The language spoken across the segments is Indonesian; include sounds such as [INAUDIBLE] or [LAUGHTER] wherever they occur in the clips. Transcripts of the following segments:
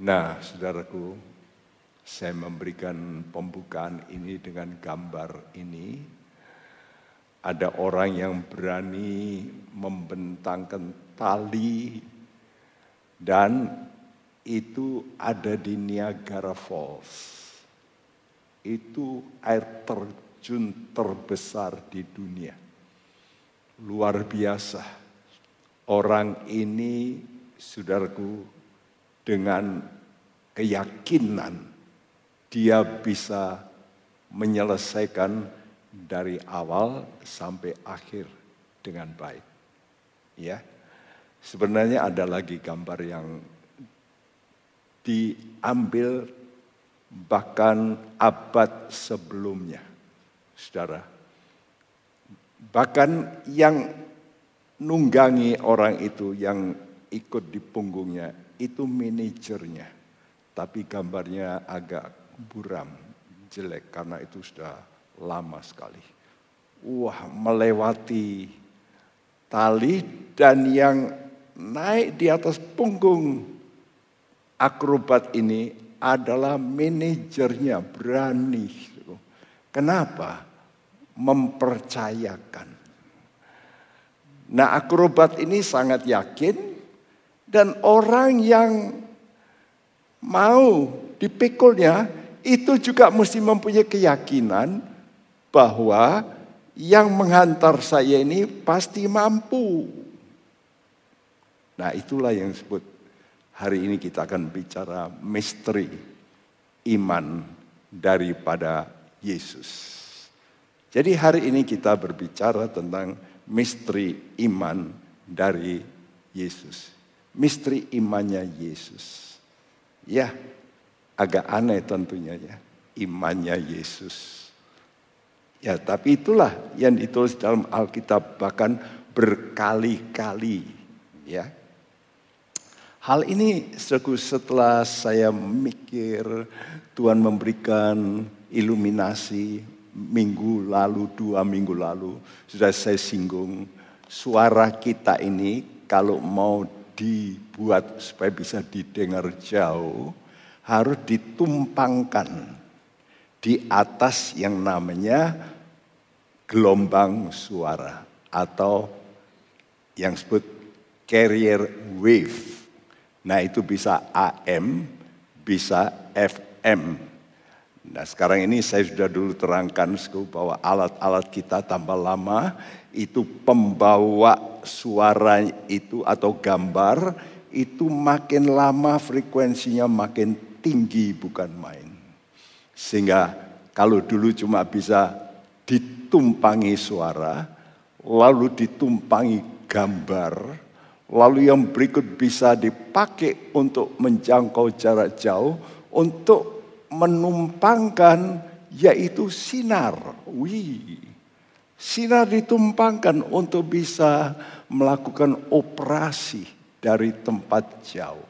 Nah, saudaraku, saya memberikan pembukaan ini dengan gambar ini. Ada orang yang berani membentangkan tali dan itu ada di Niagara Falls. Itu air terjun terbesar di dunia. Luar biasa. Orang ini, saudaraku, dengan keyakinan dia bisa menyelesaikan dari awal sampai akhir dengan baik. Ya. Sebenarnya ada lagi gambar yang diambil bahkan abad sebelumnya. Saudara. Bahkan yang nunggangi orang itu yang ikut di punggungnya itu manajernya. Tapi gambarnya agak buram, jelek karena itu sudah lama sekali. Wah, melewati tali dan yang naik di atas punggung akrobat ini adalah manajernya berani. Kenapa? Mempercayakan. Nah akrobat ini sangat yakin dan orang yang mau dipikulnya itu juga mesti mempunyai keyakinan bahwa yang menghantar saya ini pasti mampu. Nah itulah yang disebut hari ini kita akan bicara misteri iman daripada Yesus. Jadi hari ini kita berbicara tentang misteri iman dari Yesus misteri imannya Yesus. Ya, agak aneh tentunya ya, imannya Yesus. Ya, tapi itulah yang ditulis dalam Alkitab bahkan berkali-kali, ya. Hal ini setelah saya mikir Tuhan memberikan iluminasi minggu lalu, dua minggu lalu, sudah saya singgung suara kita ini kalau mau dibuat supaya bisa didengar jauh harus ditumpangkan di atas yang namanya gelombang suara atau yang disebut carrier wave. Nah itu bisa AM, bisa FM. Nah sekarang ini saya sudah dulu terangkan bahwa alat-alat kita tambah lama itu pembawa suara itu atau gambar itu makin lama frekuensinya makin tinggi bukan main. Sehingga kalau dulu cuma bisa ditumpangi suara, lalu ditumpangi gambar, lalu yang berikut bisa dipakai untuk menjangkau jarak jauh, untuk menumpangkan yaitu sinar. Wih, Sinar ditumpangkan untuk bisa melakukan operasi dari tempat jauh.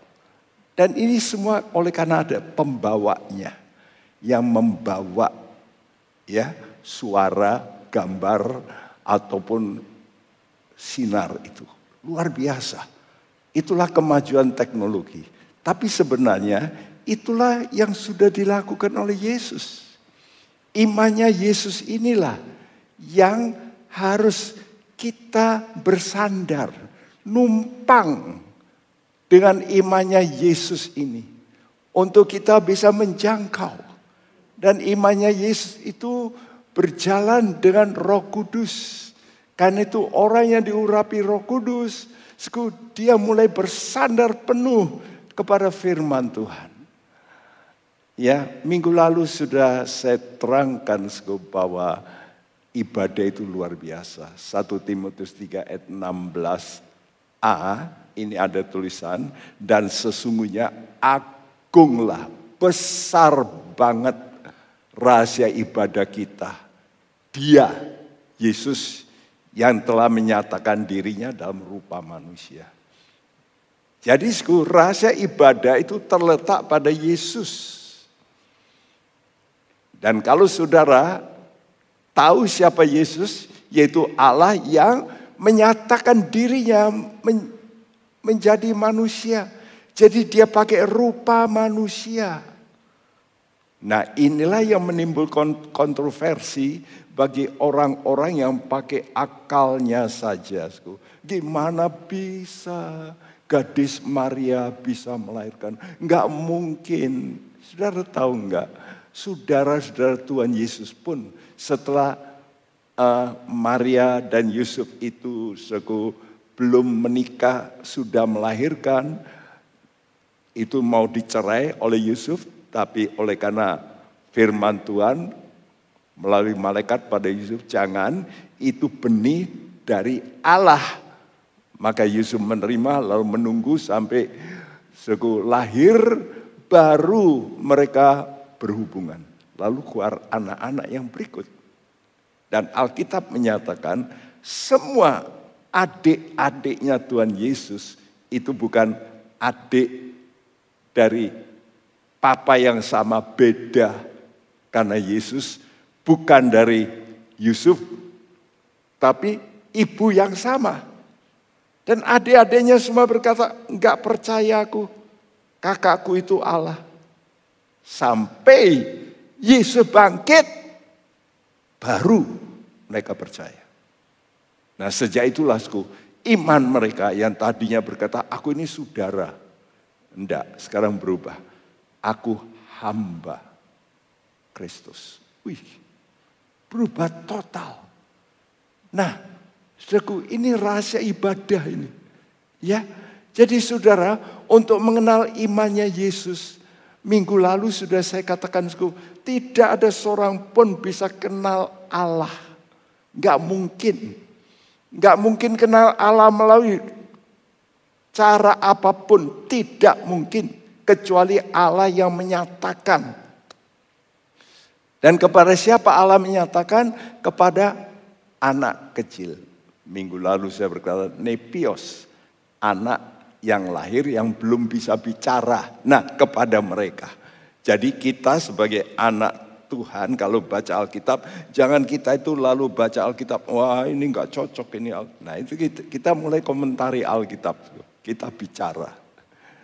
Dan ini semua oleh karena ada pembawanya yang membawa ya suara, gambar ataupun sinar itu. Luar biasa. Itulah kemajuan teknologi. Tapi sebenarnya itulah yang sudah dilakukan oleh Yesus. Imannya Yesus inilah yang harus kita bersandar, numpang dengan imannya Yesus ini. Untuk kita bisa menjangkau. Dan imannya Yesus itu berjalan dengan roh kudus. Karena itu orang yang diurapi roh kudus, dia mulai bersandar penuh kepada firman Tuhan. Ya, minggu lalu sudah saya terangkan bahwa ibadah itu luar biasa. 1 Timotius 3 ayat 16a ini ada tulisan dan sesungguhnya agunglah besar banget rahasia ibadah kita. Dia Yesus yang telah menyatakan dirinya dalam rupa manusia. Jadi rahasia ibadah itu terletak pada Yesus. Dan kalau saudara tahu siapa Yesus, yaitu Allah yang menyatakan dirinya men menjadi manusia. Jadi dia pakai rupa manusia. Nah inilah yang menimbulkan kontroversi bagi orang-orang yang pakai akalnya saja. Gimana bisa gadis Maria bisa melahirkan? Enggak mungkin. Saudara tahu enggak? Saudara-saudara Tuhan Yesus pun setelah uh, Maria dan Yusuf itu suku belum menikah sudah melahirkan itu mau dicerai oleh Yusuf tapi oleh karena firman Tuhan melalui malaikat pada Yusuf jangan itu benih dari Allah. Maka Yusuf menerima lalu menunggu sampai suku lahir baru mereka berhubungan lalu keluar anak-anak yang berikut dan Alkitab menyatakan semua adik-adiknya Tuhan Yesus itu bukan adik dari papa yang sama beda. Karena Yesus bukan dari Yusuf, tapi ibu yang sama. Dan adik-adiknya semua berkata, enggak percaya aku, kakakku itu Allah. Sampai Yesus bangkit, baru mereka percaya. Nah sejak itulah sku, iman mereka yang tadinya berkata aku ini saudara. Enggak, sekarang berubah. Aku hamba Kristus. Wih, berubah total. Nah, saudaraku, ini rahasia ibadah ini. Ya, jadi saudara, untuk mengenal imannya Yesus, minggu lalu sudah saya katakan, tidak ada seorang pun bisa kenal Allah. Gak mungkin. Gak mungkin kenal Allah melalui cara apa pun. Tidak mungkin. Kecuali Allah yang menyatakan. Dan kepada siapa Allah menyatakan? Kepada anak kecil. Minggu lalu saya berkata, Nepios. Anak yang lahir yang belum bisa bicara. Nah kepada mereka. Jadi kita sebagai anak Tuhan kalau baca Alkitab, jangan kita itu lalu baca Alkitab, wah ini nggak cocok ini. Nah itu kita, kita mulai komentari Alkitab, kita bicara.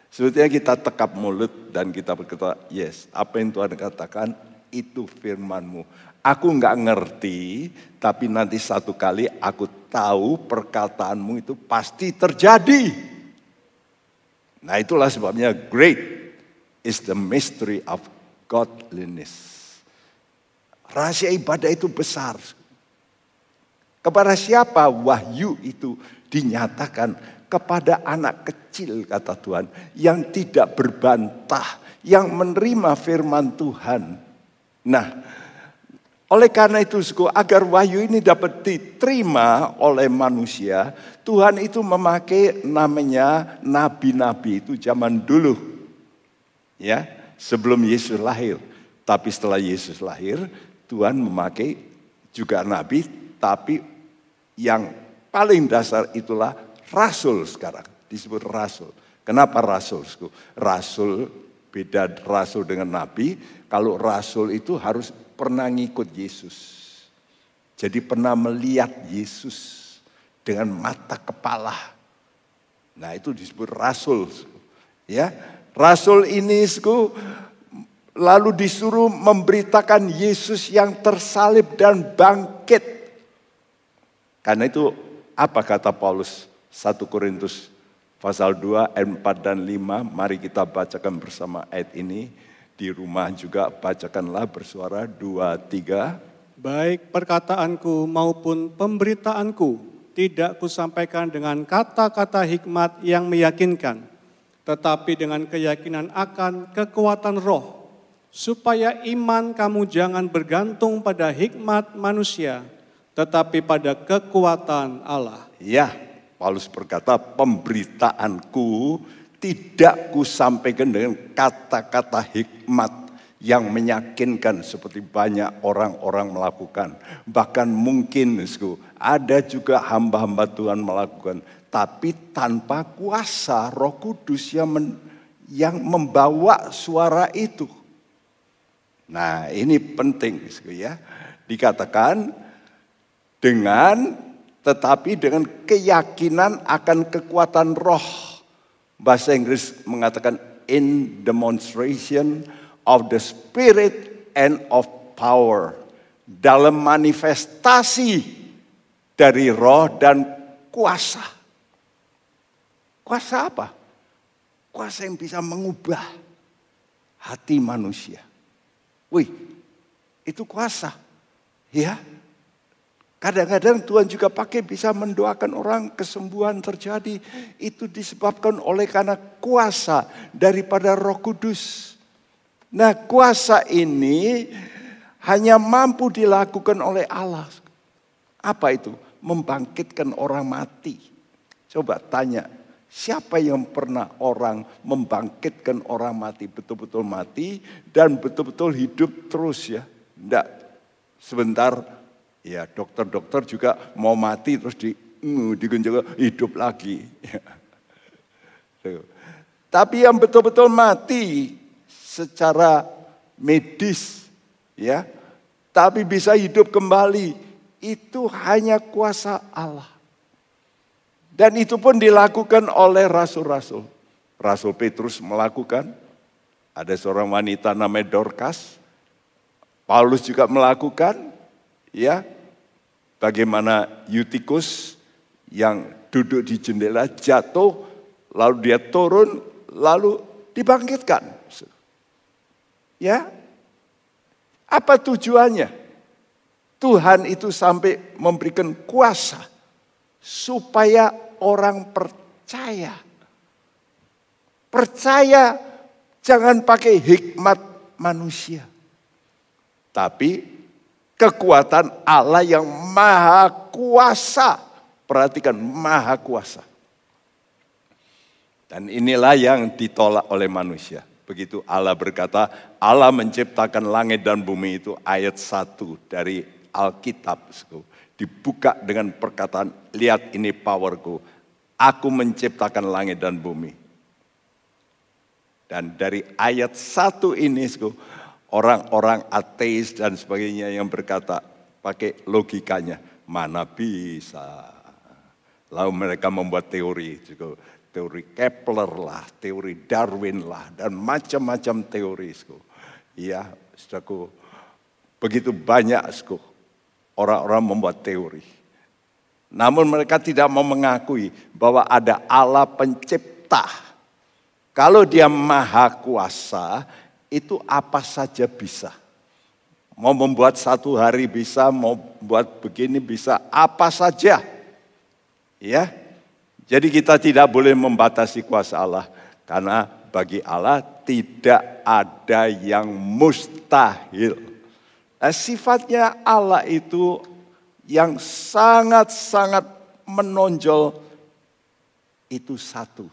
Sebetulnya kita tekap mulut dan kita berkata, yes, apa yang Tuhan katakan itu firmanmu. Aku nggak ngerti, tapi nanti satu kali aku tahu perkataanmu itu pasti terjadi. Nah itulah sebabnya great is the mystery of godliness. Rahasia ibadah itu besar. Kepada siapa wahyu itu dinyatakan? Kepada anak kecil kata Tuhan. Yang tidak berbantah. Yang menerima firman Tuhan. Nah oleh karena itu agar wahyu ini dapat diterima oleh manusia. Tuhan itu memakai namanya nabi-nabi itu zaman dulu ya sebelum Yesus lahir. Tapi setelah Yesus lahir, Tuhan memakai juga nabi, tapi yang paling dasar itulah rasul sekarang. Disebut rasul. Kenapa rasul? Rasul beda rasul dengan nabi. Kalau rasul itu harus pernah ngikut Yesus. Jadi pernah melihat Yesus dengan mata kepala. Nah itu disebut rasul. Ya, Rasul ini lalu disuruh memberitakan Yesus yang tersalib dan bangkit. Karena itu apa kata Paulus 1 Korintus pasal 2 ayat 4 dan 5. Mari kita bacakan bersama ayat ini. Di rumah juga bacakanlah bersuara 2 3. Baik perkataanku maupun pemberitaanku tidak kusampaikan dengan kata-kata hikmat yang meyakinkan tetapi dengan keyakinan akan kekuatan roh, supaya iman kamu jangan bergantung pada hikmat manusia, tetapi pada kekuatan Allah. Ya, Paulus berkata, pemberitaanku tidak kusampaikan dengan kata-kata hikmat yang meyakinkan seperti banyak orang-orang melakukan. Bahkan mungkin ada juga hamba-hamba Tuhan melakukan tapi tanpa kuasa Roh Kudus yang men, yang membawa suara itu. Nah, ini penting ya. Dikatakan dengan tetapi dengan keyakinan akan kekuatan roh. Bahasa Inggris mengatakan in demonstration of the spirit and of power. Dalam manifestasi dari roh dan kuasa. Kuasa apa? Kuasa yang bisa mengubah hati manusia. Wih, itu kuasa. Ya, Kadang-kadang Tuhan juga pakai bisa mendoakan orang kesembuhan terjadi. Itu disebabkan oleh karena kuasa daripada roh kudus. Nah kuasa ini hanya mampu dilakukan oleh Allah. Apa itu? Membangkitkan orang mati. Coba tanya, siapa yang pernah orang membangkitkan orang mati, betul-betul mati dan betul-betul hidup terus ya? Tidak sebentar Ya dokter-dokter juga mau mati terus di digenjot hidup lagi. [LAUGHS] Tapi yang betul-betul mati secara medis ya, tapi bisa hidup kembali itu hanya kuasa Allah. Dan itu pun dilakukan oleh rasul-rasul. Rasul Petrus melakukan, ada seorang wanita namanya Dorcas, Paulus juga melakukan, ya Bagaimana Yutikus yang duduk di jendela jatuh, lalu dia turun, lalu dibangkitkan. Ya, apa tujuannya? Tuhan itu sampai memberikan kuasa supaya orang percaya. Percaya jangan pakai hikmat manusia. Tapi kekuatan Allah yang maha kuasa. Perhatikan, maha kuasa. Dan inilah yang ditolak oleh manusia. Begitu Allah berkata, Allah menciptakan langit dan bumi itu ayat satu dari Alkitab. Dibuka dengan perkataan, lihat ini powerku. Aku menciptakan langit dan bumi. Dan dari ayat satu ini, orang-orang ateis dan sebagainya yang berkata pakai logikanya mana bisa? Lalu mereka membuat teori juga teori Kepler lah teori Darwin lah dan macam-macam teori iya saudaraku begitu banyak orang-orang membuat teori. Namun mereka tidak mau mengakui bahwa ada Allah pencipta. Kalau dia maha kuasa itu apa saja bisa. Mau membuat satu hari bisa, mau buat begini bisa, apa saja. Ya. Jadi kita tidak boleh membatasi kuasa Allah karena bagi Allah tidak ada yang mustahil. Nah, sifatnya Allah itu yang sangat-sangat menonjol itu satu,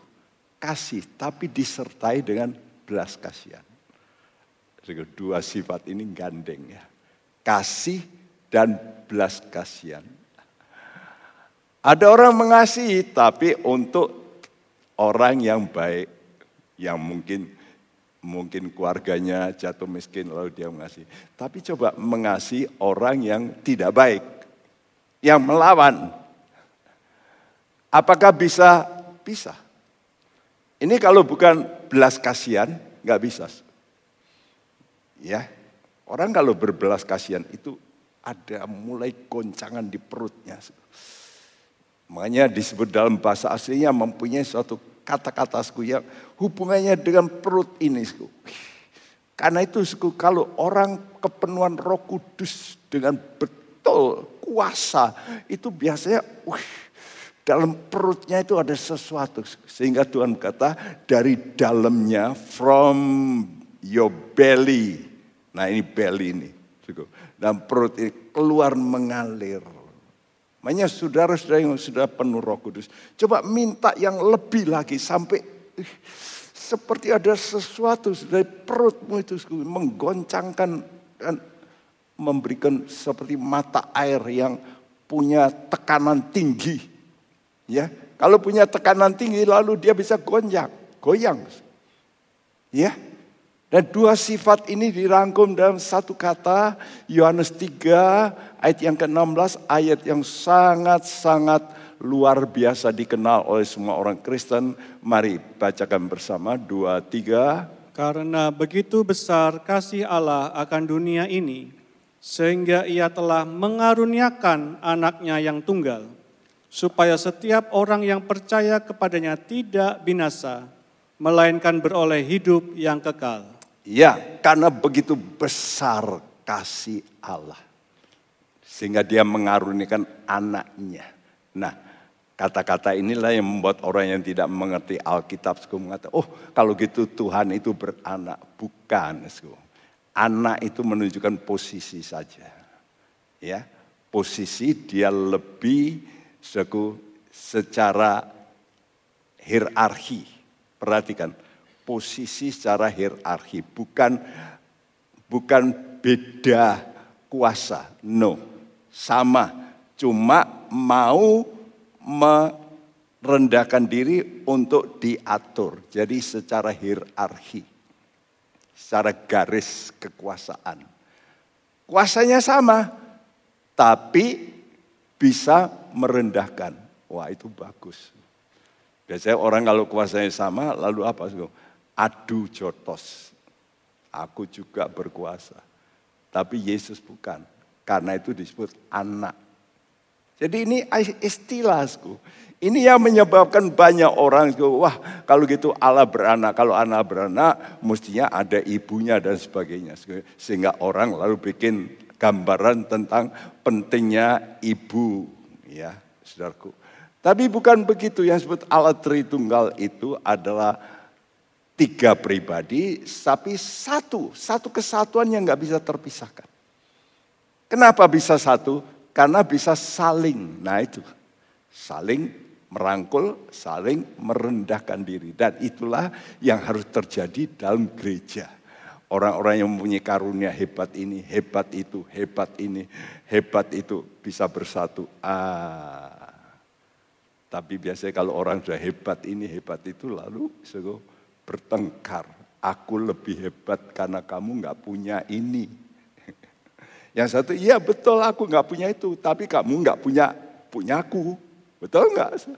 kasih tapi disertai dengan belas kasihan. Dua sifat ini gandeng ya. Kasih dan belas kasihan. Ada orang mengasihi tapi untuk orang yang baik. Yang mungkin mungkin keluarganya jatuh miskin lalu dia mengasihi. Tapi coba mengasihi orang yang tidak baik. Yang melawan. Apakah bisa? Bisa. Ini kalau bukan belas kasihan, nggak bisa. Ya, orang kalau berbelas kasihan itu ada mulai goncangan di perutnya. Makanya disebut dalam bahasa aslinya mempunyai suatu kata-kata yang hubungannya dengan perut ini. Karena itu kalau orang kepenuhan roh kudus dengan betul kuasa itu biasanya wih, dalam perutnya itu ada sesuatu. Sehingga Tuhan kata dari dalamnya from your belly Nah ini belly ini. Dan perut ini keluar mengalir. Makanya saudara-saudara yang sudah penuh roh kudus. Coba minta yang lebih lagi sampai seperti ada sesuatu dari perutmu itu menggoncangkan dan memberikan seperti mata air yang punya tekanan tinggi. Ya, kalau punya tekanan tinggi lalu dia bisa gonjang, goyang. Ya, dan dua sifat ini dirangkum dalam satu kata Yohanes 3 ayat yang ke-16 ayat yang sangat-sangat luar biasa dikenal oleh semua orang Kristen. Mari bacakan bersama dua tiga. Karena begitu besar kasih Allah akan dunia ini, sehingga ia telah mengaruniakan anaknya yang tunggal, supaya setiap orang yang percaya kepadanya tidak binasa, melainkan beroleh hidup yang kekal. Ya, karena begitu besar kasih Allah. Sehingga dia mengarunikan anaknya. Nah, kata-kata inilah yang membuat orang yang tidak mengerti Alkitab mengatakan, oh kalau gitu Tuhan itu beranak. Bukan. Anak itu menunjukkan posisi saja. Ya, posisi dia lebih secara hierarki. Perhatikan, posisi secara hierarki bukan bukan beda kuasa. No sama, cuma mau merendahkan diri untuk diatur. Jadi secara hierarki, secara garis kekuasaan. Kuasanya sama, tapi bisa merendahkan. Wah itu bagus. Biasanya orang kalau kuasanya sama, lalu apa? Adu jotos. Aku juga berkuasa. Tapi Yesus bukan. Karena itu disebut anak. Jadi ini istilahku. Ini yang menyebabkan banyak orang, wah kalau gitu Allah beranak, kalau anak beranak mestinya ada ibunya dan sebagainya. Sehingga orang lalu bikin gambaran tentang pentingnya ibu, ya saudaraku. Tapi bukan begitu, yang disebut Allah Tritunggal itu adalah tiga pribadi, tapi satu, satu kesatuan yang nggak bisa terpisahkan. Kenapa bisa satu? Karena bisa saling. Nah itu, saling merangkul, saling merendahkan diri. Dan itulah yang harus terjadi dalam gereja. Orang-orang yang mempunyai karunia hebat ini, hebat itu, hebat ini, hebat itu bisa bersatu. Ah, tapi biasanya kalau orang sudah hebat ini, hebat itu, lalu bertengkar. Aku lebih hebat karena kamu nggak punya ini. [LAUGHS] Yang satu, iya betul aku nggak punya itu, tapi kamu nggak punya punyaku. Betul nggak?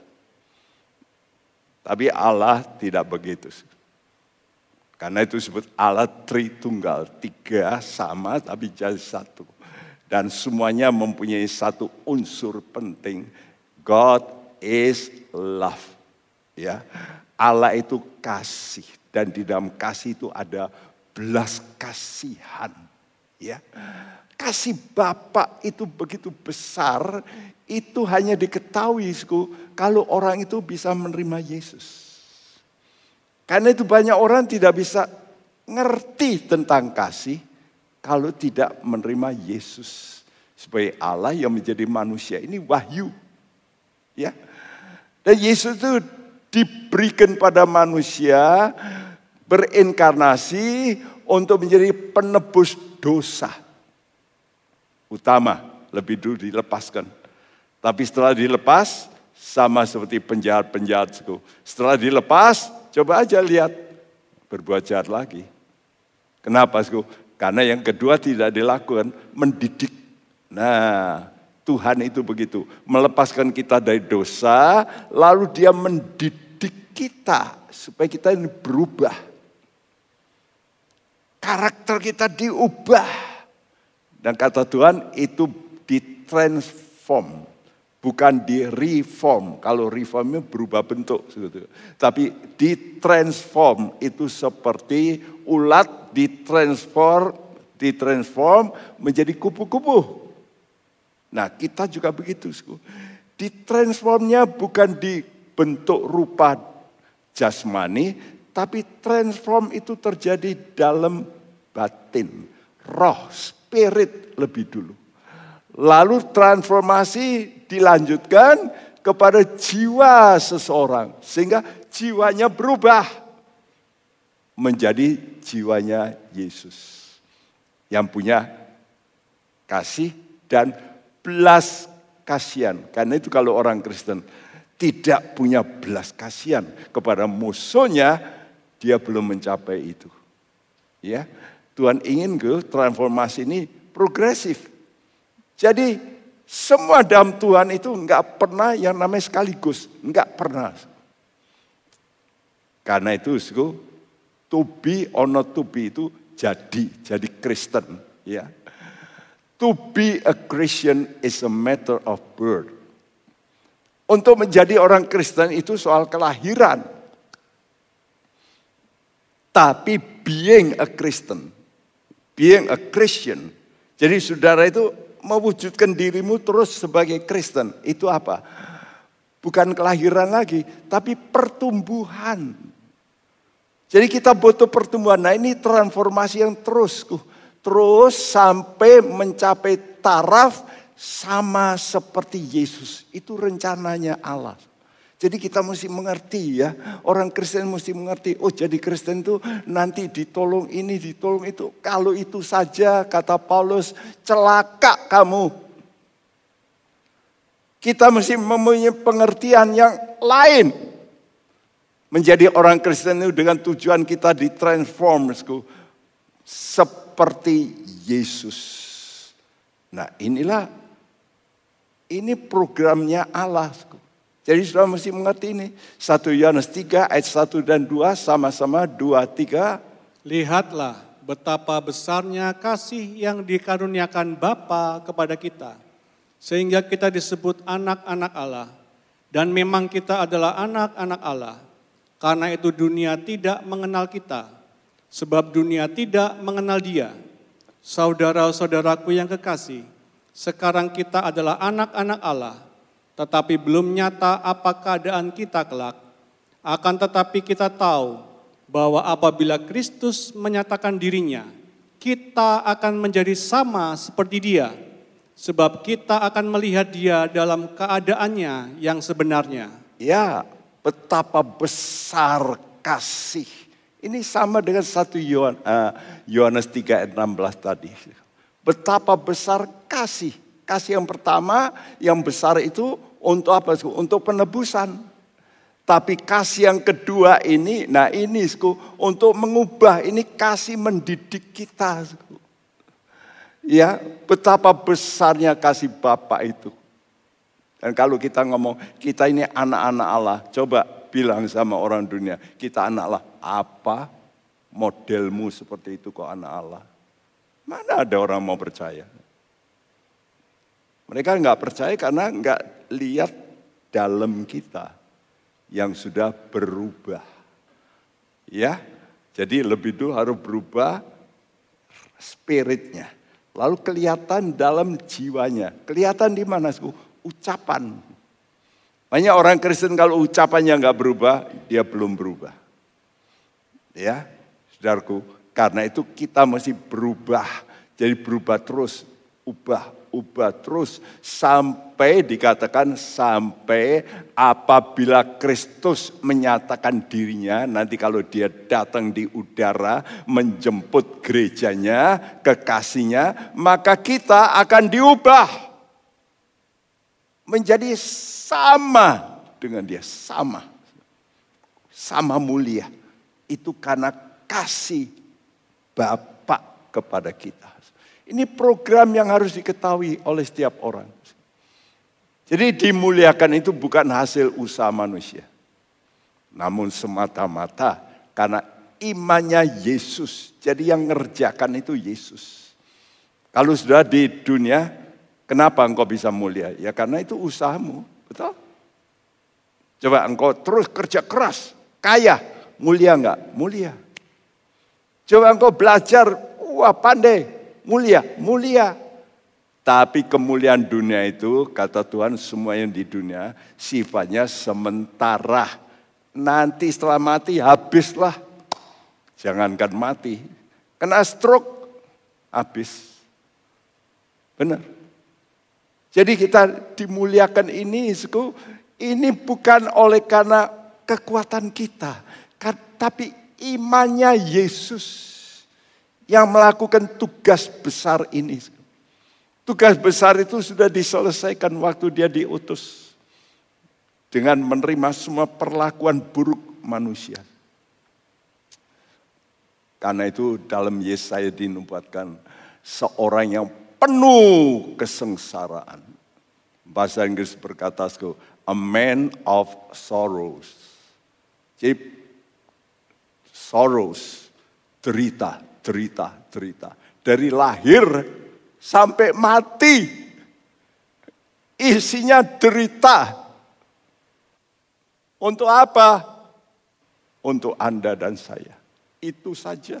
Tapi Allah tidak begitu. Karena itu disebut Allah Tritunggal, tiga sama tapi jadi satu. Dan semuanya mempunyai satu unsur penting. God is love. Ya, Allah itu kasih dan di dalam kasih itu ada belas kasihan. Ya, Kasih Bapak itu begitu besar, itu hanya diketahui kalau orang itu bisa menerima Yesus. Karena itu banyak orang tidak bisa ngerti tentang kasih kalau tidak menerima Yesus sebagai Allah yang menjadi manusia. Ini wahyu. Ya. Dan Yesus itu diberikan pada manusia berinkarnasi untuk menjadi penebus dosa utama lebih dulu dilepaskan. Tapi setelah dilepas, sama seperti penjahat-penjahat. Setelah dilepas, coba aja lihat, berbuat jahat lagi. Kenapa? Karena yang kedua tidak dilakukan, mendidik. Nah, Tuhan itu begitu, melepaskan kita dari dosa, lalu dia mendidik kita supaya kita ini berubah. Karakter kita diubah. Dan kata Tuhan itu ditransform, bukan di reform. Kalau reformnya berubah bentuk, tapi ditransform itu seperti ulat ditransform, ditransform menjadi kupu-kupu. Nah kita juga begitu. Ditransformnya bukan di bentuk rupa jasmani, tapi transform itu terjadi dalam batin, roh, spirit lebih dulu. Lalu transformasi dilanjutkan kepada jiwa seseorang. Sehingga jiwanya berubah menjadi jiwanya Yesus. Yang punya kasih dan belas kasihan. Karena itu kalau orang Kristen tidak punya belas kasihan kepada musuhnya, dia belum mencapai itu. Ya, Tuhan ingin ke transformasi ini progresif. Jadi Semua dalam Tuhan itu enggak pernah yang namanya sekaligus. Enggak pernah. Karena itu, to be or not to be itu jadi, jadi Kristen. Ya. To be a Christian is a matter of birth. Untuk menjadi orang Kristen itu soal kelahiran. Tapi being a Christian, being a Christian. Jadi saudara itu mewujudkan dirimu terus sebagai Kristen. Itu apa? Bukan kelahiran lagi, tapi pertumbuhan. Jadi kita butuh pertumbuhan. Nah ini transformasi yang terus. Terus sampai mencapai taraf sama seperti Yesus. Itu rencananya Allah. Jadi kita mesti mengerti ya, orang Kristen mesti mengerti, oh jadi Kristen itu nanti ditolong ini, ditolong itu. Kalau itu saja kata Paulus, celaka kamu. Kita mesti mempunyai pengertian yang lain. Menjadi orang Kristen itu dengan tujuan kita ditransform seperti Yesus. Nah inilah, ini programnya Allah. Jadi sudah mesti mengerti ini. 1 Yohanes 3 ayat 1 dan 2 sama-sama 2, 3. Lihatlah betapa besarnya kasih yang dikaruniakan Bapa kepada kita. Sehingga kita disebut anak-anak Allah. Dan memang kita adalah anak-anak Allah. Karena itu dunia tidak mengenal kita. Sebab dunia tidak mengenal dia. Saudara-saudaraku yang kekasih, sekarang kita adalah anak-anak Allah tetapi belum nyata apa keadaan kita kelak. Akan tetapi kita tahu bahwa apabila Kristus menyatakan dirinya, kita akan menjadi sama seperti dia, sebab kita akan melihat dia dalam keadaannya yang sebenarnya. Ya, betapa besar kasih. Ini sama dengan satu eh, Yohanes 3 ayat 16 tadi. Betapa besar kasih. Kasih yang pertama, yang besar itu untuk apa? Untuk penebusan. Tapi kasih yang kedua ini, nah ini untuk mengubah, ini kasih mendidik kita. Ya, betapa besarnya kasih Bapak itu. Dan kalau kita ngomong, kita ini anak-anak Allah, coba bilang sama orang dunia, kita anak Allah. Apa modelmu seperti itu kok anak Allah? Mana ada orang mau percaya? Mereka nggak percaya karena nggak lihat dalam kita yang sudah berubah. Ya, jadi lebih dulu harus berubah spiritnya. Lalu kelihatan dalam jiwanya. Kelihatan di mana? Ucapan. Banyak orang Kristen kalau ucapannya nggak berubah, dia belum berubah. Ya, saudaraku, karena itu kita masih berubah. Jadi berubah terus, ubah, ubah terus sampai dikatakan sampai apabila Kristus menyatakan dirinya nanti kalau dia datang di udara menjemput gerejanya, kekasihnya, maka kita akan diubah menjadi sama dengan dia, sama. Sama mulia. Itu karena kasih Bapak kepada kita. Ini program yang harus diketahui oleh setiap orang. Jadi dimuliakan itu bukan hasil usaha manusia. Namun semata-mata karena imannya Yesus. Jadi yang ngerjakan itu Yesus. Kalau sudah di dunia, kenapa engkau bisa mulia? Ya karena itu usahamu, betul? Coba engkau terus kerja keras, kaya, mulia enggak? Mulia. Coba engkau belajar, wah pandai, mulia, mulia. Tapi kemuliaan dunia itu, kata Tuhan, semua yang di dunia sifatnya sementara. Nanti setelah mati habislah. Jangankan mati. Kena stroke, habis. Benar. Jadi kita dimuliakan ini, ini bukan oleh karena kekuatan kita. Tapi imannya Yesus yang melakukan tugas besar ini. Tugas besar itu sudah diselesaikan waktu dia diutus. Dengan menerima semua perlakuan buruk manusia. Karena itu dalam Yesaya dinubuatkan seorang yang penuh kesengsaraan. Bahasa Inggris berkata, a man of sorrows. Jadi, sorrows, derita, derita, derita. Dari lahir sampai mati, isinya derita. Untuk apa? Untuk Anda dan saya. Itu saja.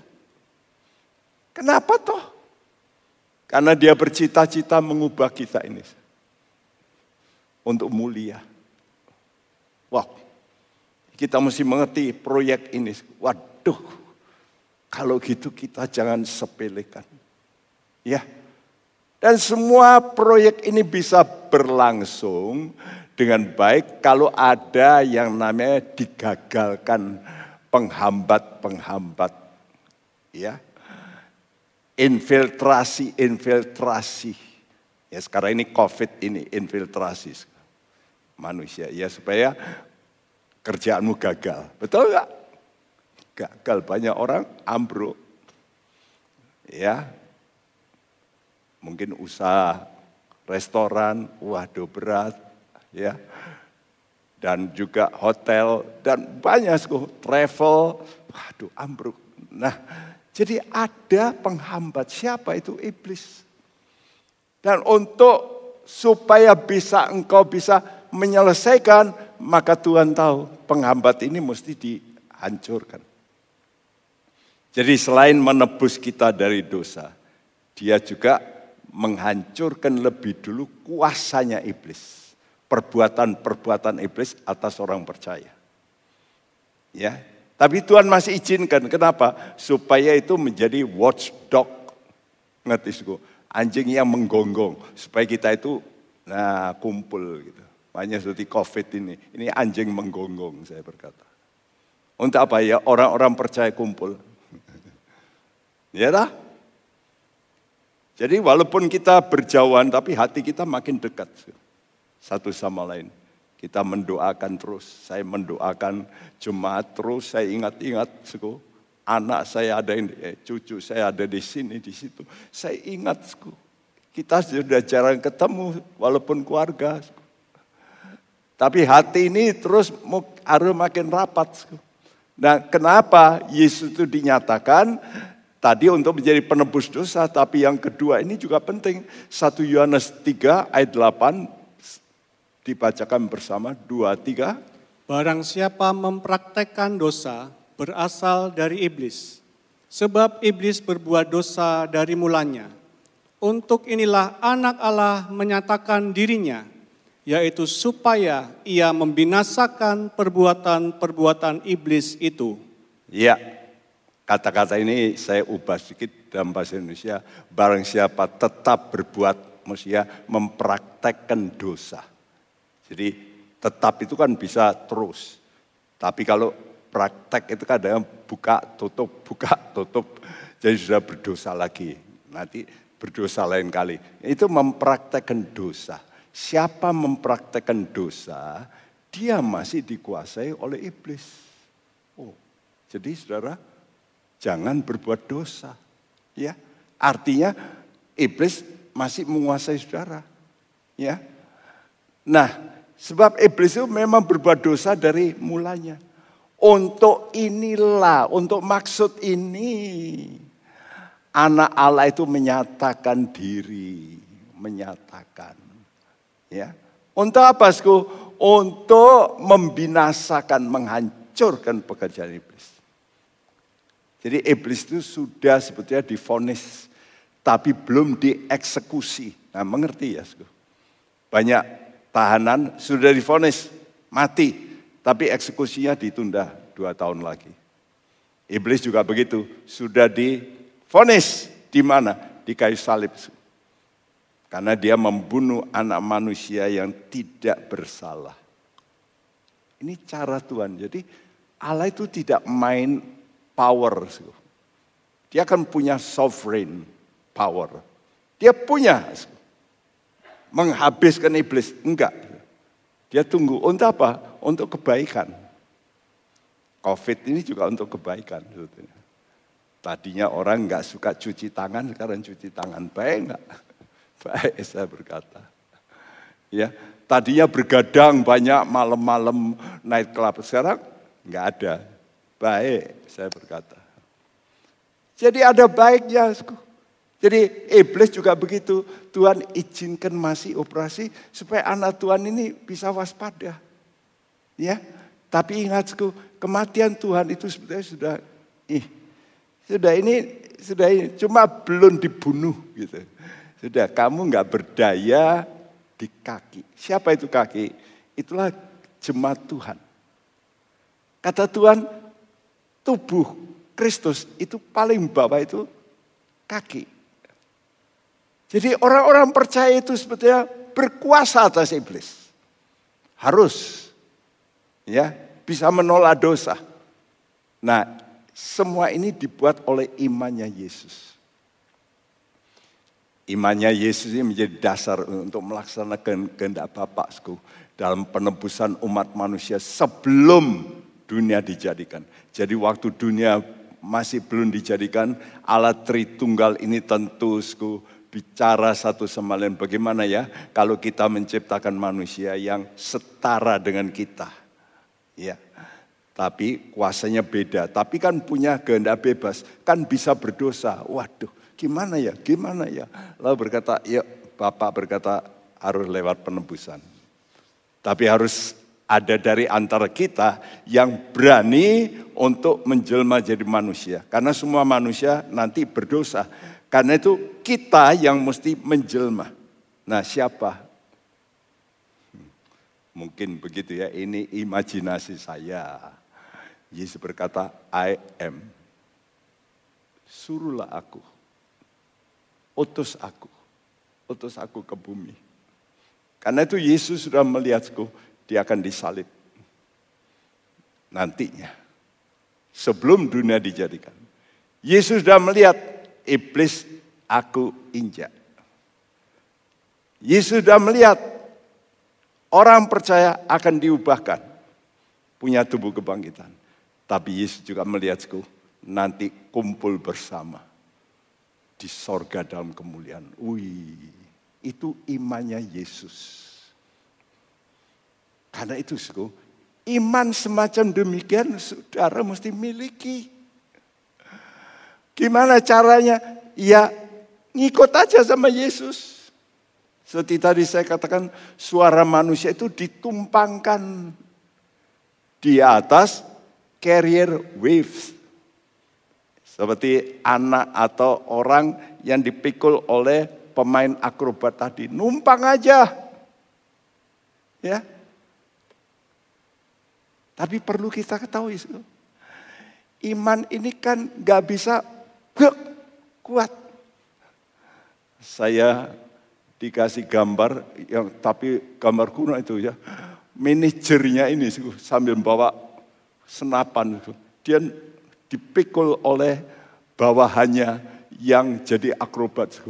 Kenapa toh? Karena dia bercita-cita mengubah kita ini untuk mulia. Wah, kita mesti mengerti proyek ini. Waduh, kalau gitu kita jangan sepelekan. Ya, dan semua proyek ini bisa berlangsung dengan baik kalau ada yang namanya digagalkan penghambat-penghambat. Ya. Infiltrasi-infiltrasi. Ya sekarang ini COVID ini infiltrasi manusia ya supaya kerjaanmu gagal. Betul nggak? Gagal banyak orang ambruk. Ya. Mungkin usaha restoran, waduh berat, ya. Dan juga hotel dan banyak sih travel, waduh ambruk. Nah, jadi ada penghambat. Siapa itu iblis? Dan untuk supaya bisa engkau bisa menyelesaikan, maka Tuhan tahu penghambat ini mesti dihancurkan. Jadi selain menebus kita dari dosa, dia juga menghancurkan lebih dulu kuasanya iblis. Perbuatan-perbuatan iblis atas orang percaya. Ya, tapi Tuhan masih izinkan. Kenapa? Supaya itu menjadi watchdog. Ngerti Anjing yang menggonggong. Supaya kita itu nah kumpul gitu. Hanya seperti COVID ini. Ini anjing menggonggong saya berkata. Untuk apa ya? Orang-orang percaya kumpul. Ya dah? Jadi walaupun kita berjauhan tapi hati kita makin dekat. Satu sama lain. Kita mendoakan terus. Saya mendoakan jemaat terus. Saya ingat-ingat. Anak saya ada ini, eh, cucu saya ada di sini, di situ. Saya ingat. Kita sudah jarang ketemu walaupun keluarga. Tapi hati ini terus harus makin rapat. Nah kenapa Yesus itu dinyatakan tadi untuk menjadi penebus dosa. Tapi yang kedua ini juga penting. 1 Yohanes 3 ayat 8 dibacakan bersama. 2, 3. Barang siapa mempraktekkan dosa berasal dari iblis. Sebab iblis berbuat dosa dari mulanya. Untuk inilah anak Allah menyatakan dirinya yaitu supaya ia membinasakan perbuatan-perbuatan iblis itu. Ya, kata-kata ini saya ubah sedikit dalam bahasa Indonesia. Barang siapa tetap berbuat, maksudnya mempraktekkan dosa. Jadi tetap itu kan bisa terus. Tapi kalau praktek itu kadang buka tutup, buka tutup. Jadi sudah berdosa lagi. Nanti berdosa lain kali. Itu mempraktekkan dosa. Siapa mempraktekkan dosa, dia masih dikuasai oleh iblis. Oh, jadi saudara, jangan berbuat dosa. Ya, artinya iblis masih menguasai saudara. Ya, nah, sebab iblis itu memang berbuat dosa dari mulanya. Untuk inilah, untuk maksud ini, anak Allah itu menyatakan diri, menyatakan. Ya. Untuk apa, Sku? Untuk membinasakan, menghancurkan pekerjaan iblis. Jadi iblis itu sudah sebetulnya difonis, tapi belum dieksekusi. Nah mengerti ya? Banyak tahanan sudah difonis, mati, tapi eksekusinya ditunda dua tahun lagi. Iblis juga begitu, sudah difonis di mana? Di kayu salib. Karena dia membunuh anak manusia yang tidak bersalah. Ini cara Tuhan. Jadi Allah itu tidak main power. Dia akan punya sovereign power. Dia punya menghabiskan iblis. Enggak. Dia tunggu untuk apa? Untuk kebaikan. Covid ini juga untuk kebaikan. Tadinya orang nggak suka cuci tangan, sekarang cuci tangan. Baik enggak? [LAUGHS] Baik saya berkata. Ya, tadinya bergadang banyak malam-malam night club, sekarang nggak ada. Baik, saya berkata. Jadi ada baiknya. Jadi iblis juga begitu. Tuhan izinkan masih operasi supaya anak Tuhan ini bisa waspada. Ya, tapi ingatku kematian Tuhan itu sebetulnya sudah ih, sudah ini sudah ini cuma belum dibunuh gitu. Sudah kamu nggak berdaya di kaki. Siapa itu kaki? Itulah jemaat Tuhan. Kata Tuhan, tubuh Kristus itu paling bawah itu kaki. Jadi orang-orang percaya itu sebetulnya berkuasa atas iblis. Harus ya bisa menolak dosa. Nah, semua ini dibuat oleh imannya Yesus. Imannya Yesus ini menjadi dasar untuk melaksanakan kehendak Bapakku dalam penebusan umat manusia sebelum dunia dijadikan. Jadi waktu dunia masih belum dijadikan, Allah Tritunggal ini tentu bicara satu sama lain. Bagaimana ya kalau kita menciptakan manusia yang setara dengan kita. Ya, tapi kuasanya beda. Tapi kan punya kehendak bebas, kan bisa berdosa. Waduh, Gimana ya? Gimana ya? Lalu berkata, ya Bapak berkata harus lewat penebusan. Tapi harus ada dari antara kita yang berani untuk menjelma jadi manusia. Karena semua manusia nanti berdosa. Karena itu kita yang mesti menjelma. Nah siapa? Mungkin begitu ya, ini imajinasi saya. Yesus berkata, I am. Suruhlah aku utus aku. Utus aku ke bumi. Karena itu Yesus sudah melihatku, dia akan disalib. Nantinya. Sebelum dunia dijadikan. Yesus sudah melihat iblis aku injak. Yesus sudah melihat orang percaya akan diubahkan. Punya tubuh kebangkitan. Tapi Yesus juga melihatku nanti kumpul bersama di sorga dalam kemuliaan. Wih, itu imannya Yesus. Karena itu, suku, iman semacam demikian saudara mesti miliki. Gimana caranya? Ya ngikut aja sama Yesus. Seperti tadi saya katakan suara manusia itu ditumpangkan di atas carrier waves. Seperti anak atau orang yang dipikul oleh pemain akrobat tadi. Numpang aja. Ya. Tapi perlu kita ketahui. Iman ini kan gak bisa kuat. Saya dikasih gambar yang tapi gambar kuno itu ya. Manajernya ini sambil bawa senapan. Dia dipikul oleh bawahannya yang jadi akrobat.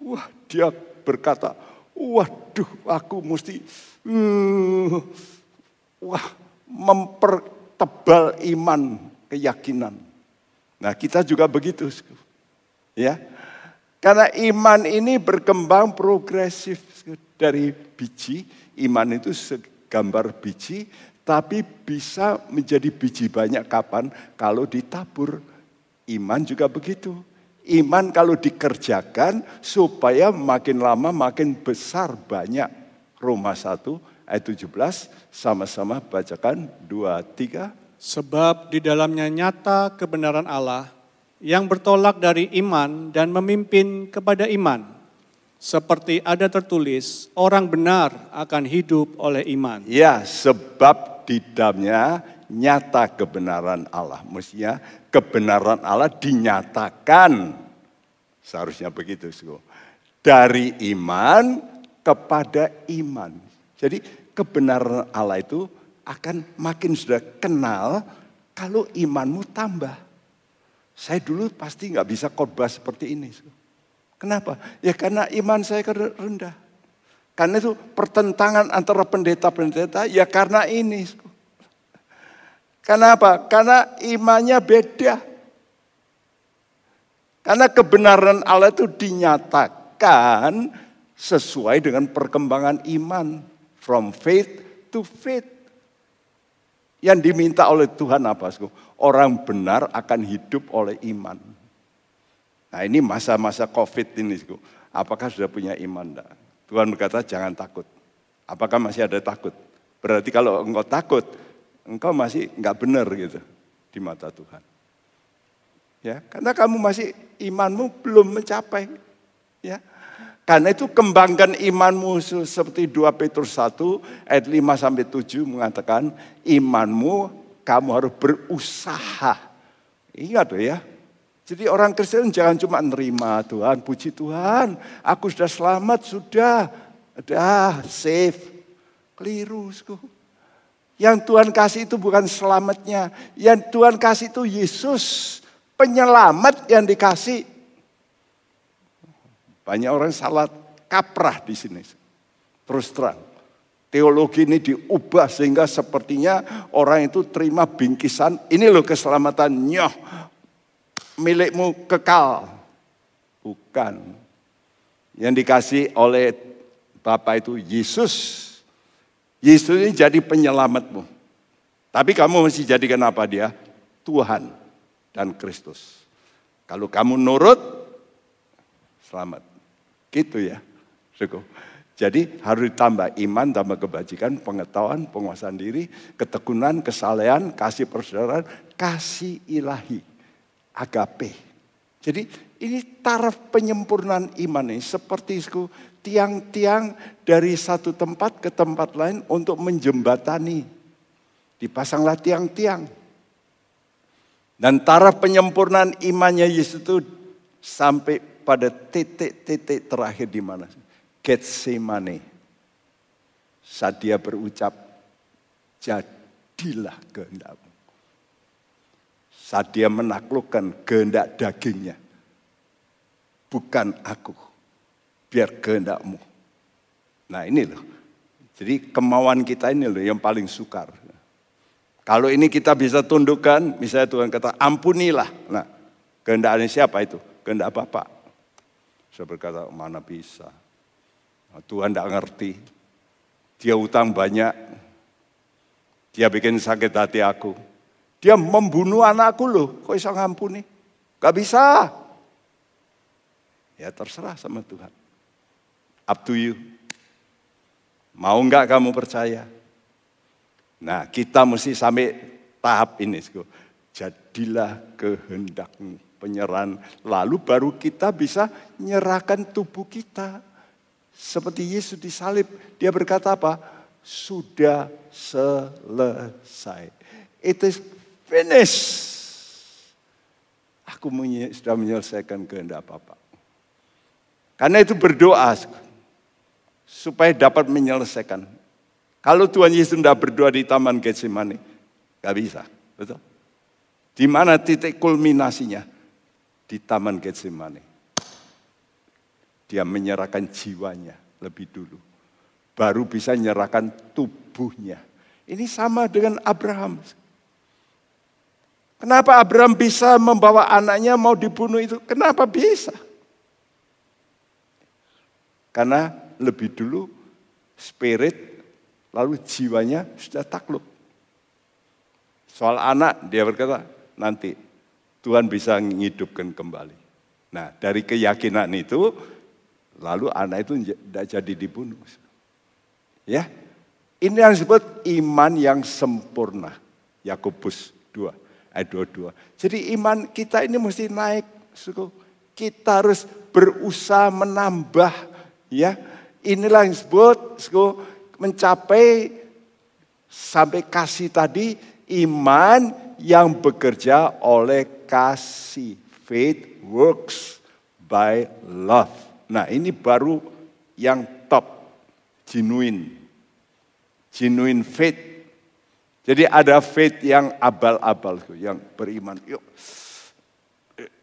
Wah, dia berkata, waduh aku mesti uh, wah mempertebal iman, keyakinan. Nah kita juga begitu. Ya, karena iman ini berkembang progresif dari biji. Iman itu segambar biji tapi bisa menjadi biji banyak kapan? Kalau ditabur. Iman juga begitu. Iman kalau dikerjakan supaya makin lama makin besar banyak. Roma 1 ayat 17 sama-sama bacakan 2 3 Sebab di dalamnya nyata kebenaran Allah yang bertolak dari iman dan memimpin kepada iman seperti ada tertulis, orang benar akan hidup oleh iman. Ya, sebab di dalamnya nyata kebenaran Allah. Mestinya kebenaran Allah dinyatakan. Seharusnya begitu. Dari iman kepada iman. Jadi kebenaran Allah itu akan makin sudah kenal kalau imanmu tambah. Saya dulu pasti nggak bisa khotbah seperti ini. Kenapa? Ya karena iman saya rendah. Karena itu pertentangan antara pendeta-pendeta ya karena ini. Karena apa? Karena imannya beda. Karena kebenaran Allah itu dinyatakan sesuai dengan perkembangan iman from faith to faith. Yang diminta oleh Tuhan apa? Orang benar akan hidup oleh iman. Nah ini masa-masa COVID ini. Apakah sudah punya iman? Enggak? Tuhan berkata jangan takut. Apakah masih ada takut? Berarti kalau engkau takut, engkau masih enggak benar gitu di mata Tuhan. Ya, karena kamu masih imanmu belum mencapai. Ya. Karena itu kembangkan imanmu seperti 2 Petrus 1 ayat 5 sampai 7 mengatakan imanmu kamu harus berusaha. Ingat ya. Jadi orang Kristen jangan cuma nerima Tuhan, puji Tuhan, aku sudah selamat, sudah, ada safe. Keliru. Yang Tuhan kasih itu bukan selamatnya. Yang Tuhan kasih itu Yesus. Penyelamat yang dikasih. Banyak orang salah kaprah di sini. Terus terang. Teologi ini diubah sehingga sepertinya orang itu terima bingkisan. Ini loh keselamatan nyoh. Milikmu kekal. Bukan. Yang dikasih oleh Bapak itu Yesus. Yesus ini jadi penyelamatmu. Tapi kamu mesti jadikan apa dia? Tuhan dan Kristus. Kalau kamu nurut, selamat. Gitu ya. Jadi harus ditambah iman, tambah kebajikan, pengetahuan, penguasaan diri, ketekunan, kesalehan, kasih persaudaraan, kasih ilahi, agape. Jadi ini taraf penyempurnaan iman ini seperti tiang-tiang dari satu tempat ke tempat lain untuk menjembatani. Dipasanglah tiang-tiang. Dan taraf penyempurnaan imannya Yesus itu sampai pada titik-titik terakhir di mana? Getsemane. Saat dia berucap, jadilah kehendakmu. Saat dia menaklukkan kehendak dagingnya. Bukan aku, biar kehendakmu. Nah ini loh. Jadi kemauan kita ini loh yang paling sukar. Kalau ini kita bisa tundukkan, misalnya Tuhan kata ampunilah. Nah kehendaknya siapa itu? Kehendak Bapak. Saya berkata, mana bisa. Tuhan tidak ngerti. Dia utang banyak. Dia bikin sakit hati aku. Dia membunuh anakku loh. Kok bisa ngampuni? Gak bisa. Ya terserah sama Tuhan. Up to you. Mau nggak kamu percaya? Nah kita mesti sampai tahap ini. Jadilah kehendakmu penyerahan. Lalu baru kita bisa nyerahkan tubuh kita. Seperti Yesus disalib, dia berkata apa? Sudah selesai. It is finished. Aku sudah menyelesaikan kehendak Bapak. Karena itu berdoa supaya dapat menyelesaikan. Kalau Tuhan Yesus tidak berdoa di Taman Getsemani, gak bisa, betul? Di mana titik kulminasinya? Di Taman Getsemani. Dia menyerahkan jiwanya lebih dulu. Baru bisa menyerahkan tubuhnya. Ini sama dengan Abraham. Kenapa Abraham bisa membawa anaknya mau dibunuh itu? Kenapa bisa? Karena lebih dulu spirit lalu jiwanya sudah takluk. Soal anak dia berkata nanti Tuhan bisa menghidupkan kembali. Nah dari keyakinan itu, lalu anak itu tidak jadi dibunuh. Ya, ini yang disebut iman yang sempurna. Yakobus 2 ayat 22. Jadi iman kita ini mesti naik. Suku. Kita harus berusaha menambah. Ya, inilah yang disebut suku, mencapai sampai kasih tadi iman yang bekerja oleh kasih. Faith works by love. Nah ini baru yang top. Genuine. Genuine faith. Jadi ada faith yang abal-abal. Yang beriman. Yuk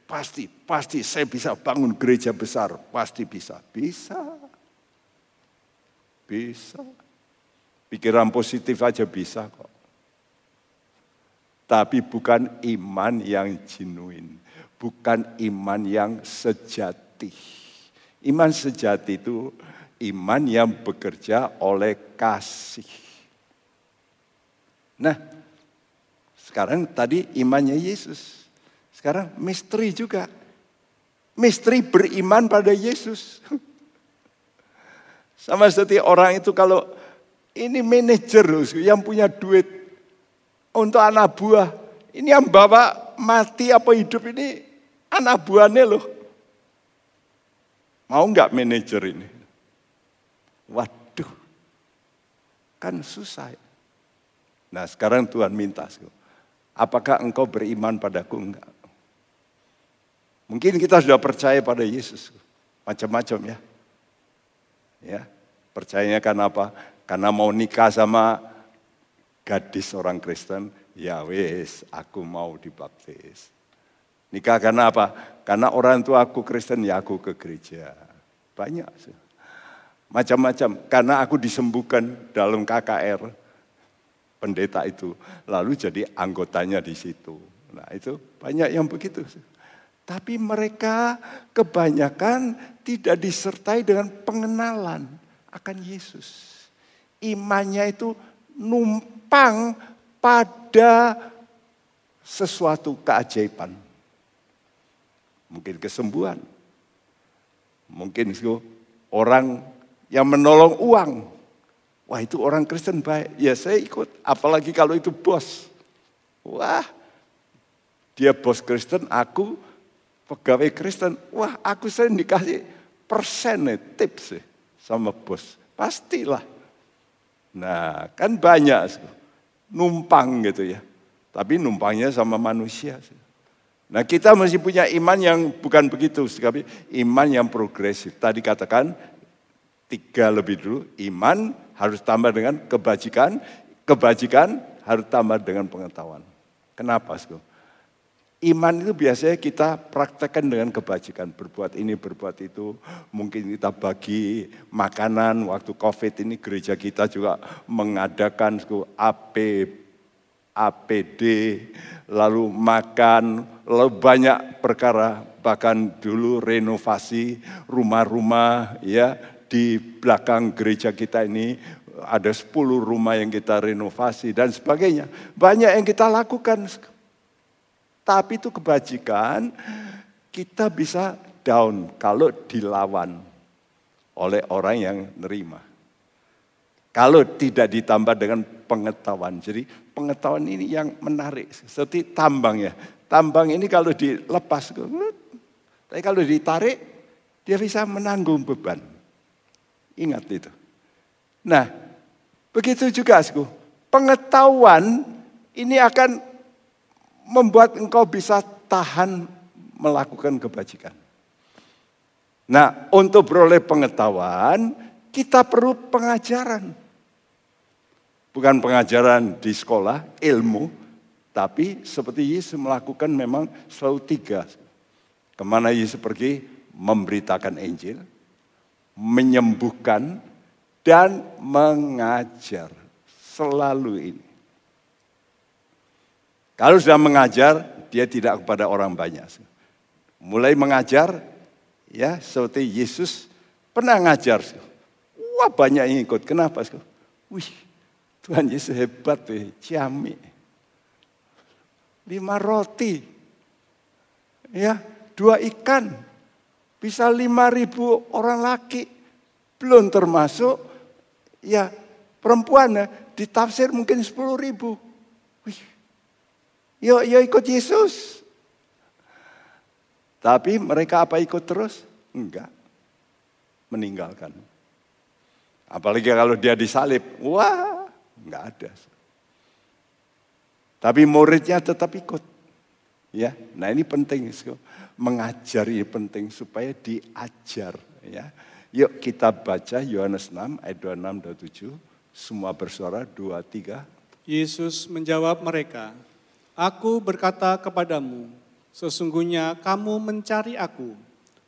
pasti, pasti saya bisa bangun gereja besar. Pasti bisa. Bisa. Bisa. Pikiran positif aja bisa kok tapi bukan iman yang genuine, bukan iman yang sejati. Iman sejati itu iman yang bekerja oleh kasih. Nah, sekarang tadi imannya Yesus. Sekarang misteri juga. Misteri beriman pada Yesus. Sama seperti orang itu kalau ini manajer yang punya duit untuk anak buah. Ini yang bawa mati apa hidup ini anak buahnya loh. Mau nggak manajer ini? Waduh, kan susah. Nah sekarang Tuhan minta, apakah engkau beriman padaku enggak? Mungkin kita sudah percaya pada Yesus, macam-macam ya. Ya, percayanya karena apa? Karena mau nikah sama gadis orang Kristen, ya wes, aku mau dibaptis. Nikah karena apa? Karena orang tua aku Kristen, ya aku ke gereja. Banyak. Macam-macam. Karena aku disembuhkan dalam KKR. Pendeta itu. Lalu jadi anggotanya di situ. Nah itu banyak yang begitu. Tapi mereka kebanyakan tidak disertai dengan pengenalan akan Yesus. Imannya itu numpang pada sesuatu keajaiban. Mungkin kesembuhan. Mungkin orang yang menolong uang. Wah itu orang Kristen baik. Ya saya ikut. Apalagi kalau itu bos. Wah dia bos Kristen, aku pegawai Kristen, wah aku sering dikasih persen tips sama bos. Pastilah. Nah kan banyak numpang gitu ya. Tapi numpangnya sama manusia. Nah kita masih punya iman yang bukan begitu. Tapi iman yang progresif. Tadi katakan tiga lebih dulu. Iman harus tambah dengan kebajikan. Kebajikan harus tambah dengan pengetahuan. Kenapa? Sku? Iman itu biasanya kita praktekkan dengan kebajikan. Berbuat ini, berbuat itu. Mungkin kita bagi makanan. Waktu COVID ini gereja kita juga mengadakan AP, APD, lalu makan, lalu banyak perkara. Bahkan dulu renovasi rumah-rumah ya di belakang gereja kita ini ada 10 rumah yang kita renovasi dan sebagainya. Banyak yang kita lakukan. Tapi itu kebajikan, kita bisa down kalau dilawan oleh orang yang nerima. Kalau tidak ditambah dengan pengetahuan. Jadi pengetahuan ini yang menarik. Seperti tambang ya. Tambang ini kalau dilepas, tapi kalau ditarik, dia bisa menanggung beban. Ingat itu. Nah, begitu juga, pengetahuan ini akan membuat engkau bisa tahan melakukan kebajikan. Nah, untuk beroleh pengetahuan, kita perlu pengajaran. Bukan pengajaran di sekolah, ilmu, tapi seperti Yesus melakukan memang selalu tiga. Ke mana Yesus pergi? Memberitakan Injil, menyembuhkan, dan mengajar. Selalu ini. Kalau sudah mengajar, dia tidak kepada orang banyak. Mulai mengajar, ya seperti Yesus pernah ngajar. Wah banyak yang ikut. Kenapa? Wih, Tuhan Yesus hebat tuh, ciami. Lima roti, ya dua ikan, bisa lima ribu orang laki. Belum termasuk ya perempuan ya, ditafsir mungkin sepuluh ribu. Yuk, yuk ikut Yesus. Tapi mereka apa ikut terus? Enggak. Meninggalkan. Apalagi kalau dia disalib. Wah, enggak ada. Tapi muridnya tetap ikut. Ya, nah ini penting, mengajari penting supaya diajar. Ya, yuk kita baca Yohanes 6 ayat 26 27. Semua bersuara dua tiga. Yesus menjawab mereka, Aku berkata kepadamu, sesungguhnya kamu mencari aku,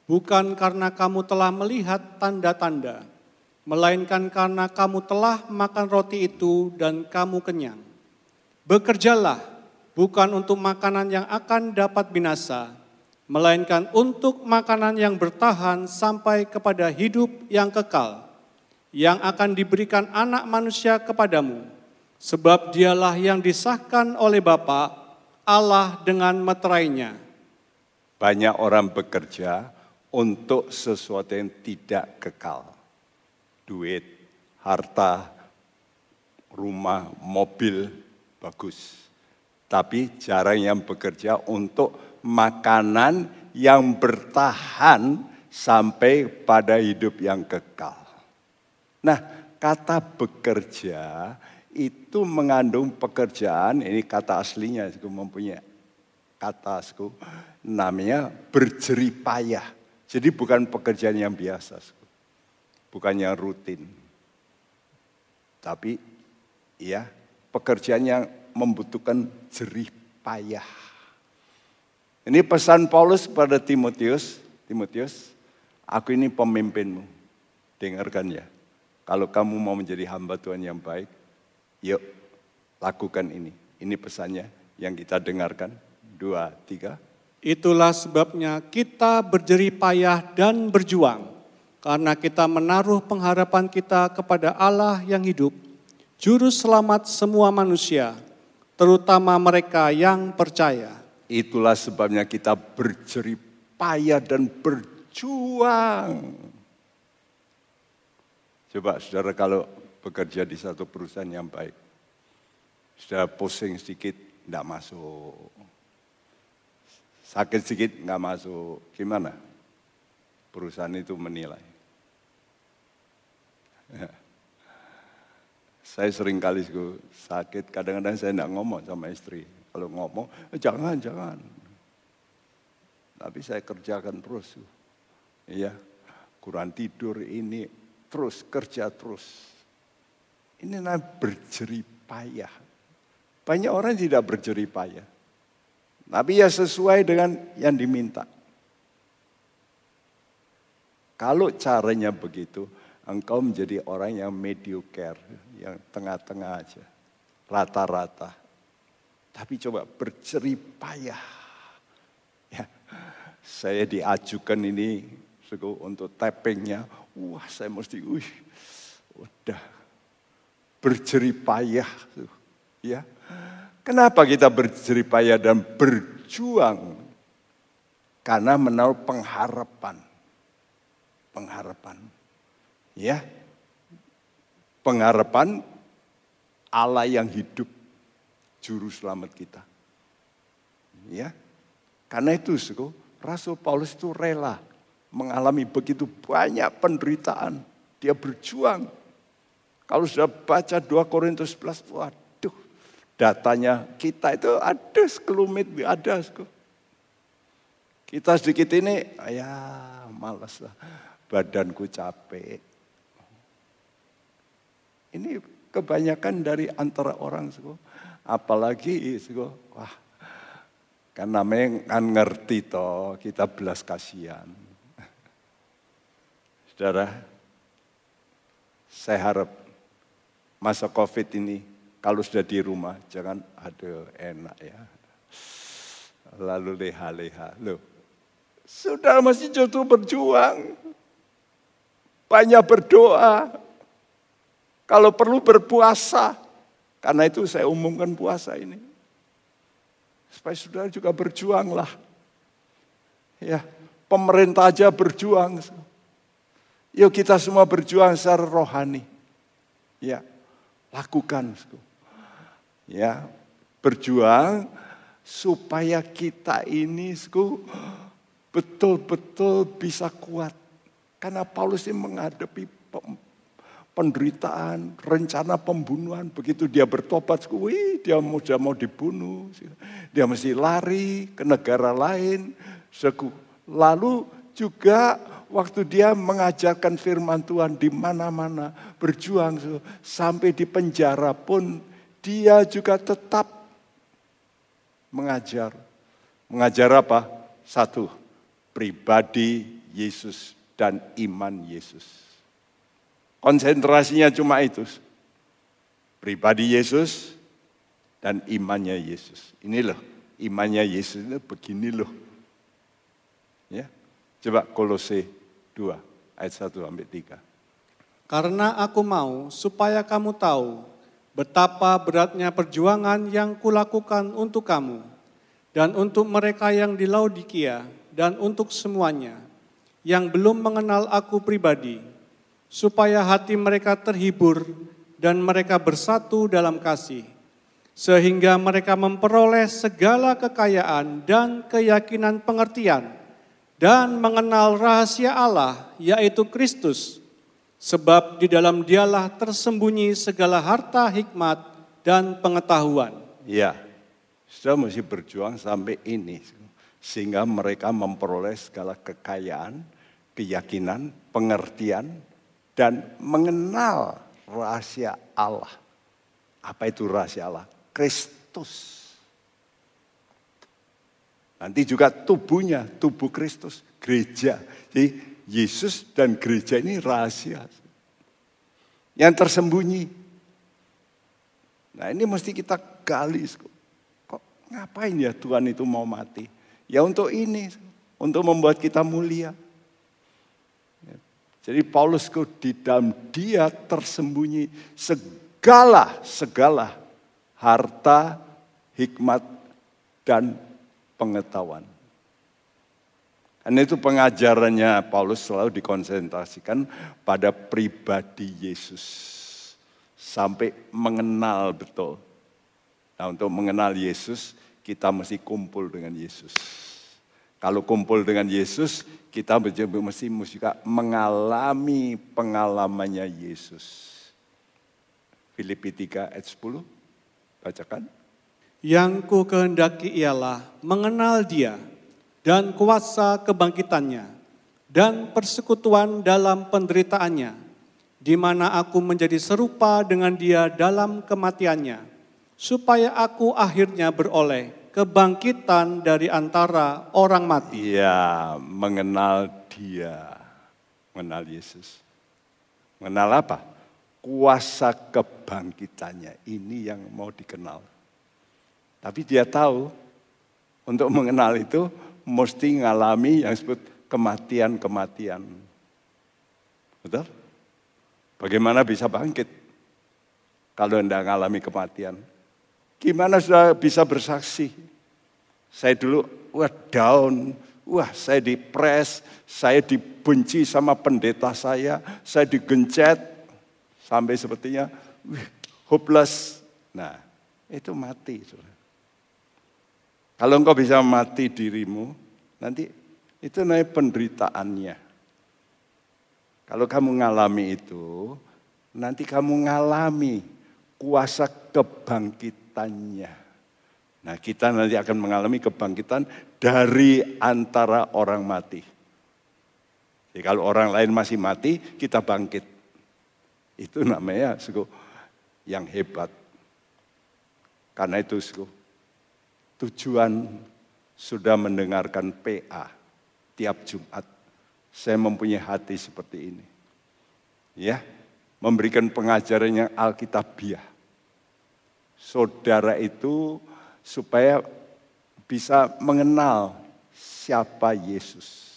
bukan karena kamu telah melihat tanda-tanda, melainkan karena kamu telah makan roti itu dan kamu kenyang. Bekerjalah bukan untuk makanan yang akan dapat binasa, melainkan untuk makanan yang bertahan sampai kepada hidup yang kekal, yang akan diberikan anak manusia kepadamu, sebab dialah yang disahkan oleh Bapa Allah dengan meterainya. Banyak orang bekerja untuk sesuatu yang tidak kekal. Duit, harta, rumah, mobil, bagus. Tapi jarang yang bekerja untuk makanan yang bertahan sampai pada hidup yang kekal. Nah, kata bekerja itu mengandung pekerjaan, ini kata aslinya, aku mempunyai kata aku, namanya berjeripayah. Jadi bukan pekerjaan yang biasa, bukan yang rutin. Tapi ya pekerjaan yang membutuhkan jerih payah. Ini pesan Paulus kepada Timotius, Timotius, aku ini pemimpinmu. Dengarkan ya. Kalau kamu mau menjadi hamba Tuhan yang baik, yuk lakukan ini. Ini pesannya yang kita dengarkan. Dua, tiga. Itulah sebabnya kita berjerih payah dan berjuang. Karena kita menaruh pengharapan kita kepada Allah yang hidup, Juru selamat semua manusia, terutama mereka yang percaya. Itulah sebabnya kita berjerih payah dan berjuang. Coba saudara kalau bekerja di satu perusahaan yang baik. Sudah pusing sedikit, tidak masuk. Sakit sedikit, nggak masuk. Gimana? Perusahaan itu menilai. Ya. Saya sering kali sakit, kadang-kadang saya tidak ngomong sama istri. Kalau ngomong, eh, jangan, jangan. Tapi saya kerjakan terus. Iya, kurang tidur ini terus, kerja terus. Ini namanya berjerih payah. Banyak orang tidak berjerih payah. Tapi ya sesuai dengan yang diminta. Kalau caranya begitu, engkau menjadi orang yang mediocre, yang tengah-tengah aja, rata-rata. Tapi coba bercerih payah. Ya, saya diajukan ini untuk tappingnya. Wah saya mesti, wih, udah berjerih payah. Ya, kenapa kita berjerih payah dan berjuang? Karena menaruh pengharapan. Pengharapan. Ya, pengharapan Allah yang hidup juru selamat kita. Ya. Karena itu, suku, Rasul Paulus itu rela mengalami begitu banyak penderitaan. Dia berjuang. Kalau sudah baca 2 Korintus 11, waduh, datanya kita itu ada sekelumit, ada. Suku. Kita sedikit ini, ya malas lah, badanku capek. Ini kebanyakan dari antara orang, suku Apalagi itu, wah, kan namanya kan ngerti toh, kita belas kasihan. [LAUGHS] Saudara, saya harap masa COVID ini kalau sudah di rumah jangan ada enak ya. Lalu leha-leha. Loh, sudah masih justru berjuang. Banyak berdoa. Kalau perlu berpuasa. Karena itu saya umumkan puasa ini. Supaya saudara juga berjuanglah. Ya, pemerintah aja berjuang. Yuk kita semua berjuang secara rohani. Ya, lakukan. Ya, berjuang supaya kita ini betul-betul bisa kuat. Karena Paulus ini menghadapi penderitaan, rencana pembunuhan. Begitu dia bertobat, wih, dia sudah mau dibunuh. Dia mesti lari ke negara lain. Lalu juga waktu dia mengajarkan firman Tuhan di mana-mana, berjuang sampai di penjara pun dia juga tetap mengajar. Mengajar apa? Satu, pribadi Yesus dan iman Yesus. Konsentrasinya cuma itu. Pribadi Yesus dan imannya Yesus. Ini loh, imannya Yesus ini begini loh. Ya. Coba Kolose 2 ayat 1 sampai 3. Karena aku mau supaya kamu tahu betapa beratnya perjuangan yang kulakukan untuk kamu dan untuk mereka yang di Laodikia dan untuk semuanya yang belum mengenal aku pribadi, supaya hati mereka terhibur dan mereka bersatu dalam kasih, sehingga mereka memperoleh segala kekayaan dan keyakinan pengertian dan mengenal rahasia Allah, yaitu Kristus, sebab di dalam dialah tersembunyi segala harta hikmat dan pengetahuan. Ya, sudah mesti berjuang sampai ini sehingga mereka memperoleh segala kekayaan, keyakinan, pengertian, dan mengenal rahasia Allah. Apa itu rahasia Allah? Kristus. Nanti juga tubuhnya, tubuh Kristus, gereja. Jadi Yesus dan gereja ini rahasia. Yang tersembunyi. Nah ini mesti kita gali. Kok ngapain ya Tuhan itu mau mati? Ya untuk ini, untuk membuat kita mulia. Jadi Paulus di dalam dia tersembunyi segala, segala harta, hikmat, dan pengetahuan. Karena itu pengajarannya Paulus selalu dikonsentrasikan pada pribadi Yesus. Sampai mengenal betul. Nah untuk mengenal Yesus, kita mesti kumpul dengan Yesus. Kalau kumpul dengan Yesus, kita mesti juga mengalami pengalamannya Yesus. Filipi 3 ayat 10, bacakan. Yang ku kehendaki ialah mengenal dia dan kuasa kebangkitannya dan persekutuan dalam penderitaannya, di mana aku menjadi serupa dengan dia dalam kematiannya, supaya aku akhirnya beroleh kebangkitan dari antara orang mati. Iya, mengenal dia. Mengenal Yesus. Mengenal apa? Kuasa kebangkitannya. Ini yang mau dikenal. Tapi dia tahu untuk mengenal itu mesti ngalami yang disebut kematian-kematian. Betul? Bagaimana bisa bangkit kalau tidak ngalami kematian? Gimana sudah bisa bersaksi? Saya dulu, wah down, wah saya dipres, saya dibenci sama pendeta saya, saya digencet, sampai sepertinya hopeless. Nah, itu mati. Kalau engkau bisa mati dirimu, nanti itu naik penderitaannya. Kalau kamu ngalami itu, nanti kamu ngalami kuasa kebangkitan kebangkitannya. Nah kita nanti akan mengalami kebangkitan dari antara orang mati. Jadi kalau orang lain masih mati, kita bangkit. Itu namanya suku yang hebat. Karena itu suku, tujuan sudah mendengarkan PA tiap Jumat. Saya mempunyai hati seperti ini. Ya, memberikan pengajaran yang alkitabiah saudara itu supaya bisa mengenal siapa Yesus.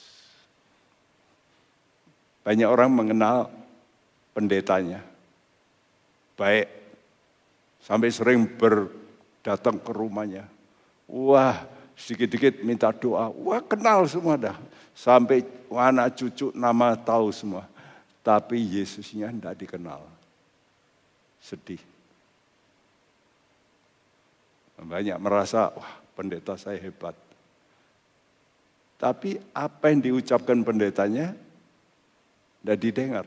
Banyak orang mengenal pendetanya. Baik, sampai sering berdatang ke rumahnya. Wah, sedikit-sedikit minta doa. Wah, kenal semua dah. Sampai anak cucu nama tahu semua. Tapi Yesusnya tidak dikenal. Sedih. Banyak merasa, wah pendeta saya hebat. Tapi apa yang diucapkan pendetanya tidak didengar.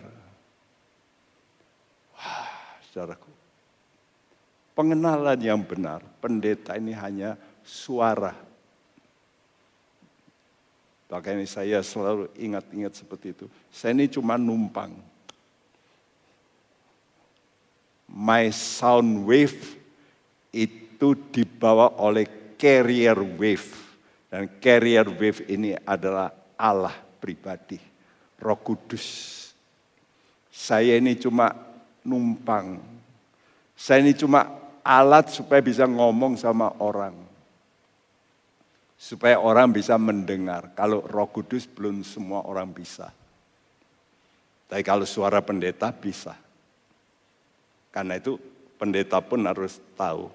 Wah, saudaraku. Pengenalan yang benar, pendeta ini hanya suara. Makanya saya selalu ingat-ingat seperti itu. Saya ini cuma numpang. My sound wave itu itu dibawa oleh carrier wave. Dan carrier wave ini adalah Allah pribadi, roh kudus. Saya ini cuma numpang. Saya ini cuma alat supaya bisa ngomong sama orang. Supaya orang bisa mendengar. Kalau roh kudus belum semua orang bisa. Tapi kalau suara pendeta bisa. Karena itu pendeta pun harus tahu.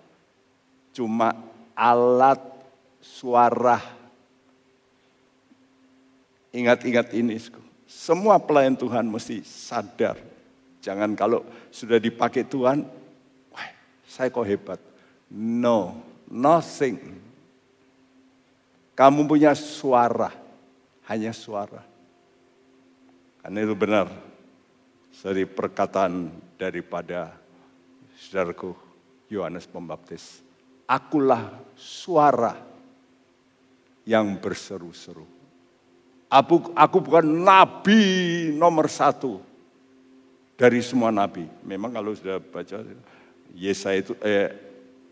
Cuma alat suara. Ingat-ingat ini. Semua pelayan Tuhan mesti sadar. Jangan kalau sudah dipakai Tuhan, wah saya kok hebat. No, nothing. Kamu punya suara, hanya suara. Karena itu benar. Dari perkataan daripada saudaraku Yohanes Pembaptis. Akulah suara yang berseru-seru. Aku, aku bukan nabi nomor satu dari semua nabi. Memang kalau sudah baca Yesaya itu, eh,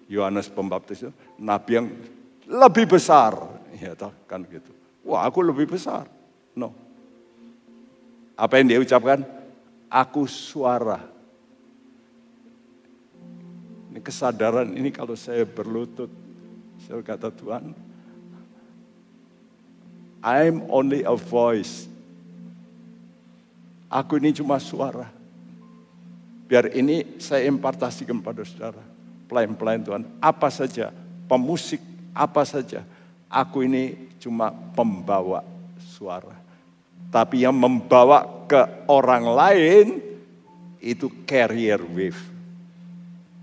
Yohanes Pembaptis itu nabi yang lebih besar, ya kan gitu. Wah, aku lebih besar. No. Apa yang dia ucapkan? Aku suara. Ini kesadaran ini kalau saya berlutut, saya kata Tuhan, I'm only a voice. Aku ini cuma suara. Biar ini saya impartasikan pada saudara. Pelayan-pelayan Tuhan, apa saja, pemusik, apa saja. Aku ini cuma pembawa suara. Tapi yang membawa ke orang lain itu carrier wave.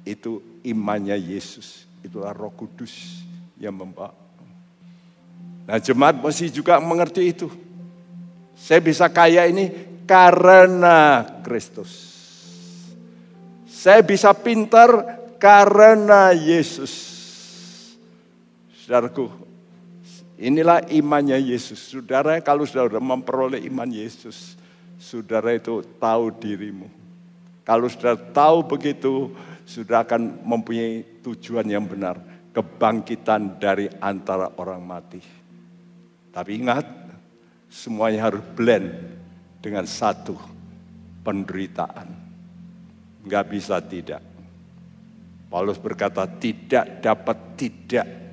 Itu imannya Yesus. Itulah roh kudus yang membawa. Nah jemaat mesti juga mengerti itu. Saya bisa kaya ini karena Kristus. Saya bisa pintar karena Yesus. Saudaraku, inilah imannya Yesus. Saudara, kalau saudara memperoleh iman Yesus, saudara itu tahu dirimu. Kalau saudara tahu begitu, sudah akan mempunyai tujuan yang benar. Kebangkitan dari antara orang mati. Tapi ingat, semuanya harus blend dengan satu penderitaan. Enggak bisa tidak. Paulus berkata tidak dapat tidak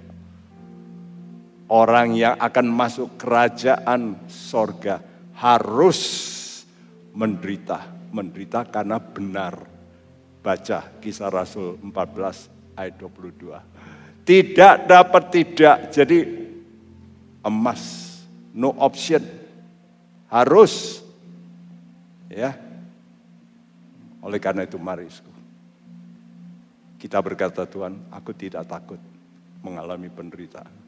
orang yang akan masuk kerajaan sorga harus menderita. Menderita karena benar. Baca kisah Rasul 14 ayat 22. Tidak dapat tidak. Jadi emas. No option. Harus. Ya. Oleh karena itu mari. Kita berkata Tuhan, aku tidak takut mengalami penderitaan.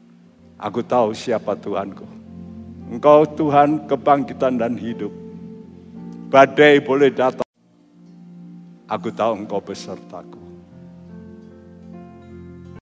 Aku tahu siapa Tuhanku. Engkau Tuhan kebangkitan dan hidup. Badai boleh datang. Aku tahu engkau besertaku.